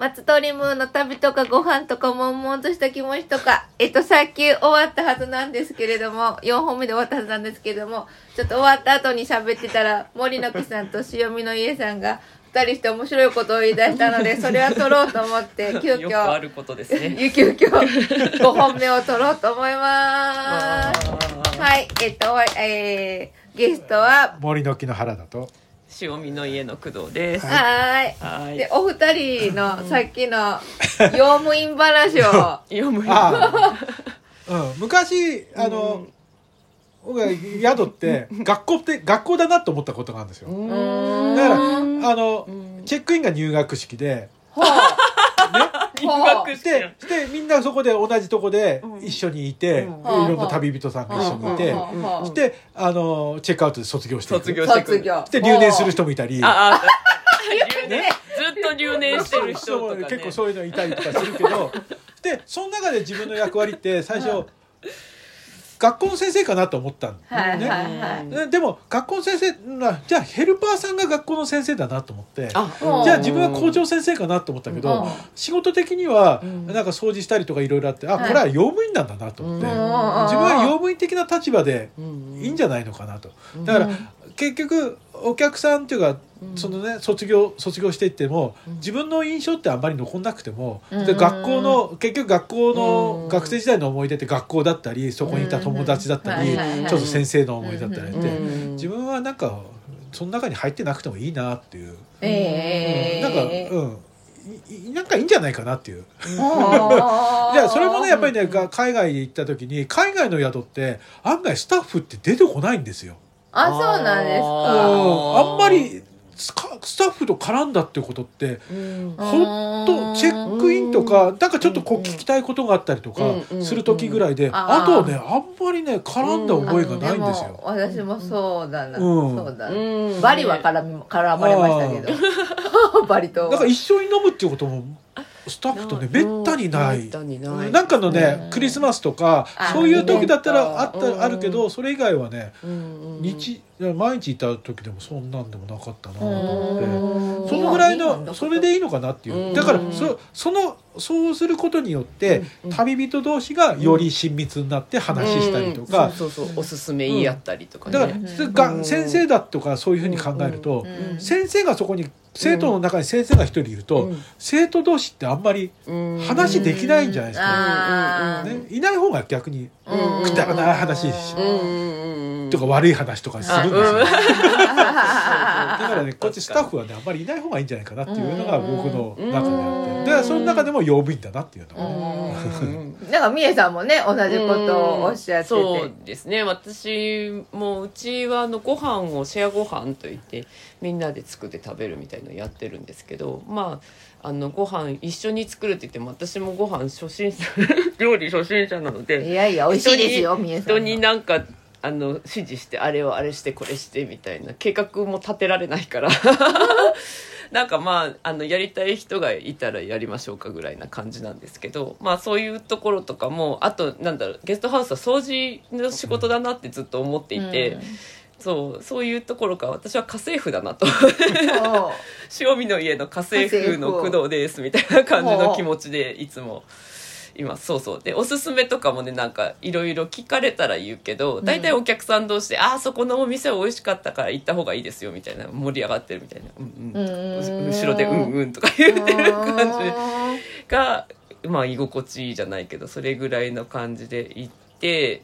松鳥ムーの旅とかご飯とか悶々とした気持ちとか、えっと、さっき終わったはずなんですけれども、4本目で終わったはずなんですけれども、ちょっと終わった後に喋ってたら、森の木さんと塩見の家さんが、二人して面白いことを言い出したので、それは撮ろうと思って、急よくあ遽、ることですね。急遽、5本目を撮ろうと思います。はい、えっと、えー、ゲストは、森の木の原田と塩見の家の工藤です。はーい。はい。で、お二人のさっきの用務員話を、読むああ、うん、昔あの、僕が宿って学校って学校だなと思ったことがあるんですよ。だからあのチェックインが入学式でほ う。入学しででみんなそこで同じとこで一緒にいて、うん。いろんな旅人さんが一緒にいて、うん。うん。うん。してあのチェックアウトで卒業していく卒業して。で留年する人もいたりああ留年ずっと留年してる人とかね結構そういうのいたりとかするけどでその中で自分の役割って最初学校の先生かなと思ったんはいね、はいはい。ねでも学校の先生なじゃあヘルパーさんが学校の先生だなと思って。あうんじゃあ自分は校長先生かなと思ったけど、うん。仕事的にはうん。なんか掃除したりとかいろいろあってあはい。これは用務員なんだなと思って、うん。自分は用務員的な立場でいいいんじゃないのかなと。だから結局お客さんっていうかうんそのね卒業卒業していってもうん。自分の印象ってあんまり残んなくてもうん。で学校の結局学校うん。の学生時代の思い出って学校だったりそこにいた友達だったりちょっと先生の思い出だったりってうん自分はなんかその中に入ってなくてもいいなっていう。ええ。なんかうん。いいなんかいいんじゃないかなっていう。じじゃあ それもねやっぱりねが海外行った時に海外の宿って案外スタッフって出てこないんですよ。あ、そうなんですうん。か。あんまりスカスタッフと絡んだってことってうんほんとチェックインとかなんかちょっとこううん聞きたいことがあったりとかうんする時ぐらいでんあとはねあんまりね絡んだ覚えがないんですでもよ。私もそうだな。うんそうだ。うんバリは絡み絡まれましたけど。バリとは。だから一緒に飲むっていうこともスタッフとねめったにない。なんかのねうん。クリスマスとかあそういう時だったらあっうんたあるけどそれ以外はね日毎日いた時でもそんなんでもなかったなと思って。うん。そのぐらいのそれでいいのかなっていう。うん。だからそそのそうすることによってうん。旅人同士がより親密になって話したりとか。うん。そうそうそう。おすすめ言い合ったりとかね。だから先生だとかそういうふうに考えるとうん。先生がそこに生徒の中に先生が一人いるとうん。生徒同士ってあんまりうん。話できないんじゃないですか、あね、いない方が逆にうん。くだらない話しとか悪い話とかするんですよからねこっちスタッフはねあんまりいない方がいいんじゃないかなっていうのが僕の中にあって。だからその中でも用務員だなっていうのがねうん なんか、みえさんもね、同じことをおっしゃってて。そうですね。私もうちはあのご飯をシェアご飯といってみんなで作って食べるみたいのやってるんですけどまああのご飯一緒に作るって言っても私もご飯初心者 料理初心者なのでいやいや、美味しいですよ、みえさん人の。になんかあの指示してあれをあれしてこれしてみたいな。計画も立てられないから。なんかまああのやりたい人がいたらやりましょうかぐらいな感じなんですけど。まあそういうところとかもあとなんだろうゲストハウスは掃除の仕事だなってずっと思っていて、うん。そうそういうところから私は家政婦だなと。塩 見の家の家政婦の工藤ですみたいな感じの気持ちでいつもいますそうそう。でおすすめとかもねなんかいろいろ聞かれたら言うけど大体お客さん同士で「ああそこのお店は美味しかったから行った方がいいですよ」みたいな盛り上がってるみたいな「うんうん」うん後ろで「うんうん」とか言ってる感じ。がまあ居心地いいじゃないけどそれぐらいの感じで行って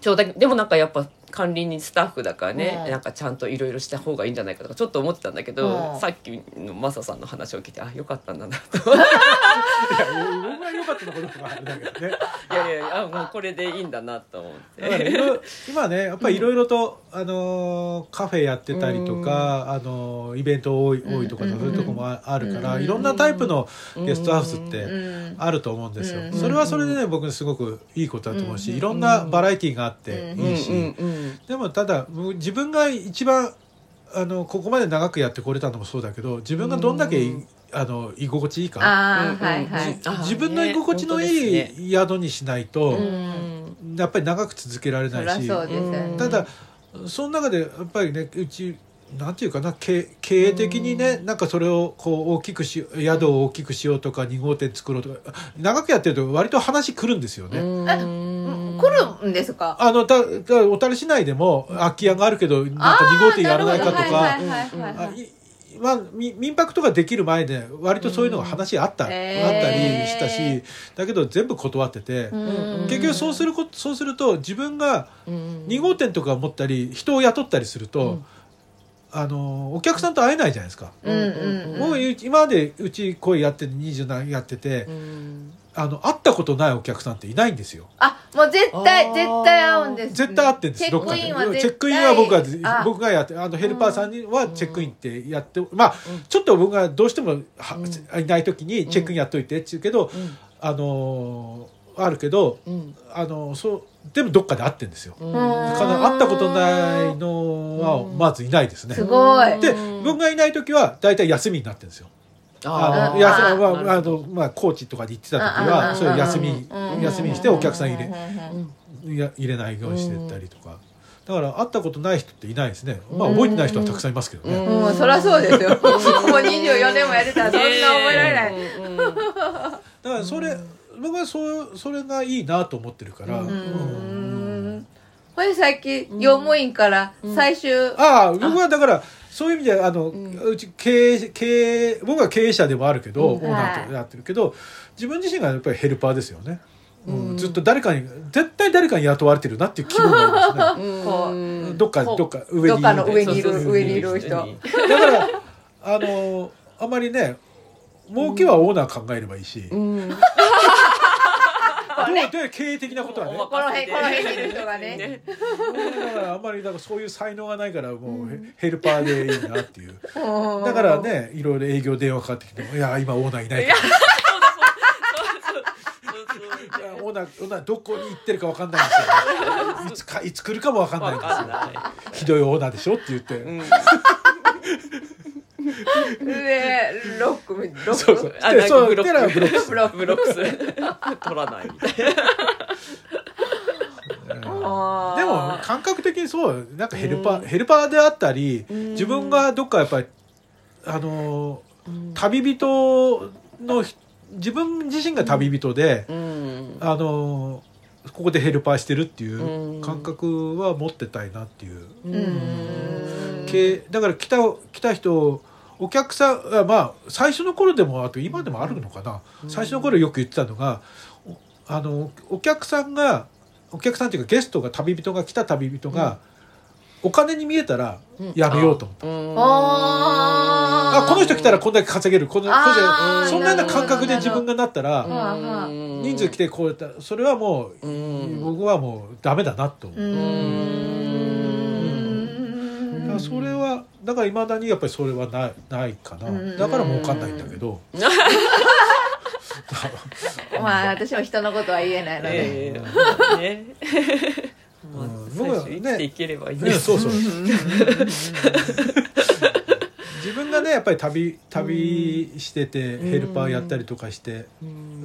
ちょうだでもなんかやっぱ管理人スタッフだからね、うんなんかちゃんといろいろした方がいいんじゃないかとかちょっと思ってたんだけど、うんさっきのマサさんの話を聞いてあよかったんだなと。いや僕が良かったのかどうかはあれだけどね。いやいやあもうこれでいいんだなと思って。今ねやっぱりいろいろと、あのーカフェやってたりとか、あのーイベント多い多いとか、うん。そういうとこもああるから、うん。いろんなタイプのゲストハウスってうん。あると思うんですよ、うん。それはそれでね僕すごくいいことだと思うし、うん。いろんなバラエティーがあっていいし、うん。うんでもただ僕自分が一番あのここまで長くやってこれたのもそうだけど自分がどんだけい、うん。あの居心地いいか。はいはい。あ自分の居心地のいねい宿にしないと、うん。やっぱり長く続けられないし。ね。うんただその中でやっぱりねうちなんていうかな経経営的にね、なんかそれをこう大きくし宿を大きくしようとか2号店作ろうとか長くやってると割と話来るんですよね。うん来るんですか？あのたた小樽市内でも空き家があるけどなんか2号店やらないかとか。まあ、み民泊とかできる前で割とそういうのが話あった,、うん。あったりしたしだけど全部断ってて、うん結局そうすることそうすると自分が2号店とか持ったり人を雇ったりすると、うん。あのお客さんと会えないじゃないですか。うんうん僕今までうち声やって20何やってて、あの会ったことないお客さんっていないんですよ。あもう絶対絶対合うんです。絶対会ってんですチェックインはどっかで絶対チェックインは僕があ。僕がやってあのヘルパーさんにはチェックインってやって、まあちょっと僕がどうしてもは、いない時にチェックインやっといてって言うけど、あのーあるけどあのそうでもどっかで会ってんですよ。うん。だから会ったことないのはまずいないですね。すごい。で僕がいない時は大体休みになってるんですよ。あのー。休あまああのまあ高知とかで行ってた時はそういう休み休みにしてお客さん入れいや入れないようにしてったりとか。だから会ったことない人っていないですね。まあ覚えてない人はたくさんいますけどね。うん、うん、そりゃそうですよ。もう24年もやってたらそんな覚えられない、だからそれ僕はそうそれがいいなと思ってるから。うん。うん。これさっき用務員から最終、ああ僕はだからそういう意味であの、うち経営経営僕は経営者でもあるけど、うん。オーナーとやってるけど自分自身がやっぱりヘルパーですよね、うん。うん。ずっと誰かに絶対誰かに雇われてるなっていう気分がありますね。こうん。どっかこう。どっか上にいる。どっかの上にいる上にいる人。だからあのあまりね儲けはオーナー考えればいいし、どううんで経営的なことはね。おこの辺この辺にいる人がね。だからあんまりだからそういう才能がないからもうヘヘルパーでいいなっていう。うん。だからねいろいろ営業電話かかってきても「いや今オーナーいないから」いやオーナーオーナーどこに行ってるかわかんないんですよ、いつかいつ来るかもわかんないんわですよ。ひどいオーナーでしょって言って、うんでロックロック。そうそう。あなんかブロック。ブロック。すブロック。ブロック。する取らない。みたいなでも感覚的にそう。なんかヘルパー、ヘルパーであったりうん。自分がどっかやっぱりあのー旅人のひ自分自身が旅人で、うん。あのーここでヘルパーしてるっていううん。感覚は持ってたいなっていう、うん。けだから来た来た人お客さんあまあ最初の頃でもあと今でもあるのかな、最初の頃よく言ってたのがおあのお客さんがお客さんっていうかゲストが旅人が来た旅人が、お金に見えたらやめようと思った。うん。あー。あこの人来たらこんだけ稼げる。このそんなような感覚で自分がなったら、うん人数来てこうやったらそれはもう、うん。僕はもうダメだなと思う、からそれはだからいまだにやっぱりそれはないないかな、うんだから儲かんないんだけど、まあ私も人のことは言えないので、ええ。ねまあうん。最初生きていければいい。ですねそうそう。自分がねやっぱり旅旅しててヘルパーやったりとかして、や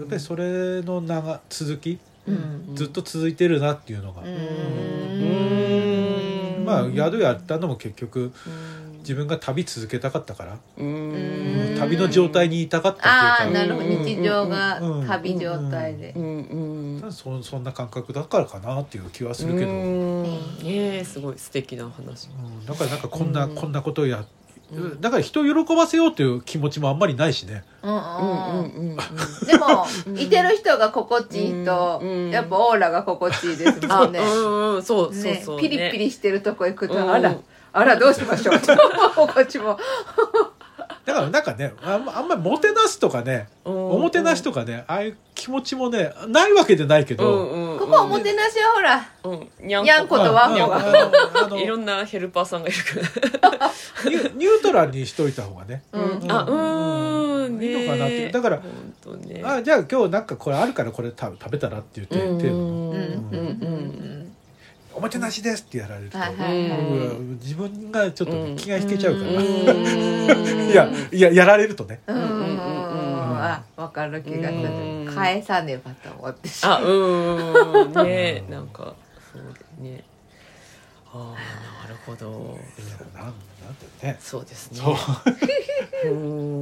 っぱりそれの長続き、うん。ずっと続いてるなっていうのが、うんまあ宿やったのも結局自分が旅続けたかったから、うん。旅の状態にいたかったああっていうか。なるほど。日常がうん旅状態で。うんうんそそんな感覚だからかなっていう気はするけど、うん。うんねえすごい素敵な話。だからなんかこんな、うん。こんなことをやうんだから人を喜ばせようという気持ちもあんまりないしね。うんうんうんうんうん。でもいてる人が心地いいとうん。やっぱオーラが心地いいですあもんね。うんうんそうそうね。そう。ピリピリしてるとこ行くとうん。あらあらどうしましょうこっちもだからなんかねあんまあんまりもてなすとかねおもてなしとかねああいう気持ちもねないわけでないけど、おもてなしはほらうん。にゃんこと。ワンコが。ああのいろんなヘルパーさんがいるから。ニュニュートラルにしといた方がね。うん。あうん。ねいいのかなってだから本当ね。あじゃあ今日なんかこれあるからこれ食べ食べたらって言って、うん。程度の。うん。うん。うん。おもてなしですってやられると、はいはいはい。僕は自分がちょっとね、うん。気が引けちゃうから、うん。いやいややられるとね。うんあ分かる気がすうん。る返さねばと思ってしまう。あうんねなんかそうだね。ああなるほど。いやなんなんだよね。そうですね。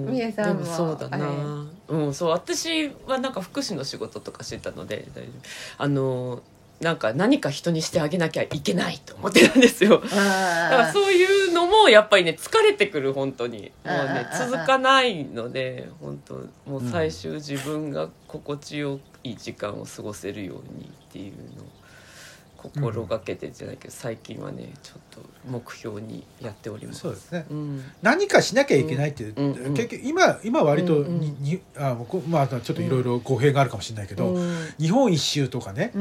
みえさんもそうだな。うんそう私はなんか福祉の仕事とかしてたので大丈夫。あのなんか何か人にしてあげなきゃいけないと思ってたんですよ。だからあそういうのもやっぱりね疲れてくる本当に。もうねうん続かないので本当もう最終自分が心地よい時間を過ごせるようにっていうのを心がけてじゃないけど最近はねちょっと目標にやっております。そうですね。うん。何かしなきゃいけないっていう、うん。うん。結局今今割とに、うんうん。にあこまあちょっといろいろ語弊があるかもしれないけど、うん。日本一周とかね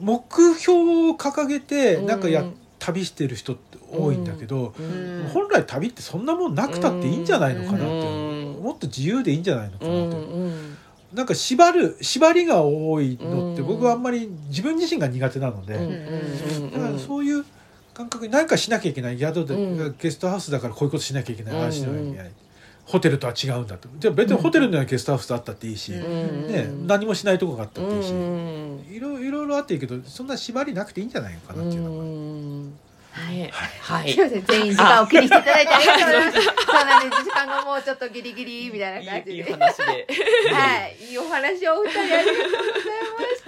目標を掲げてうん。なんかや、旅してる人って多いんだけど、うん。本来旅ってそんなもんなくたっていいんじゃないのかなって、うん。もっと自由でいいんじゃないのかうなって、んなんか縛る縛りが多いのってうん。僕はあんまり自分自身が苦手なので、だからそういう感覚に何かしなきゃいけない宿で、うん。ゲストハウスだからこういうことしなきゃいけない、うんああしなきゃい。けない、ホテルとは違うんだとじゃあ別にホテルにはゲストハウスあったっていいし、うん。ね、何もしないとこがあったっていいし、いろいろあっていいけどそんな縛りなくていいんじゃないのかなっていうのが、うんね。はい。すいません。全員時間を気にしていただいてありがとうございます。そうなんです。時間がもうちょっとギリギリみたいな感いいいいじで話で。はい。いいお話をお二人ありがとうございまし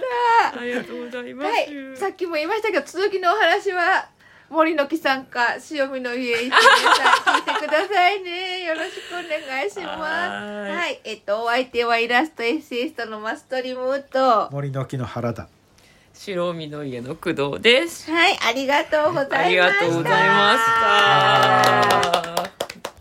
た。ありがとうございまはい、さっきも言いましたけど続きのお話は森の木さんか塩見の家行って皆さん聞いてくださいね。よろしくお願いします。ははい。いえっとお相手はイラストエッセイストのマストリムと。森の木の原田白海の家の工藤です。はいありがとうございました。ありがとうございました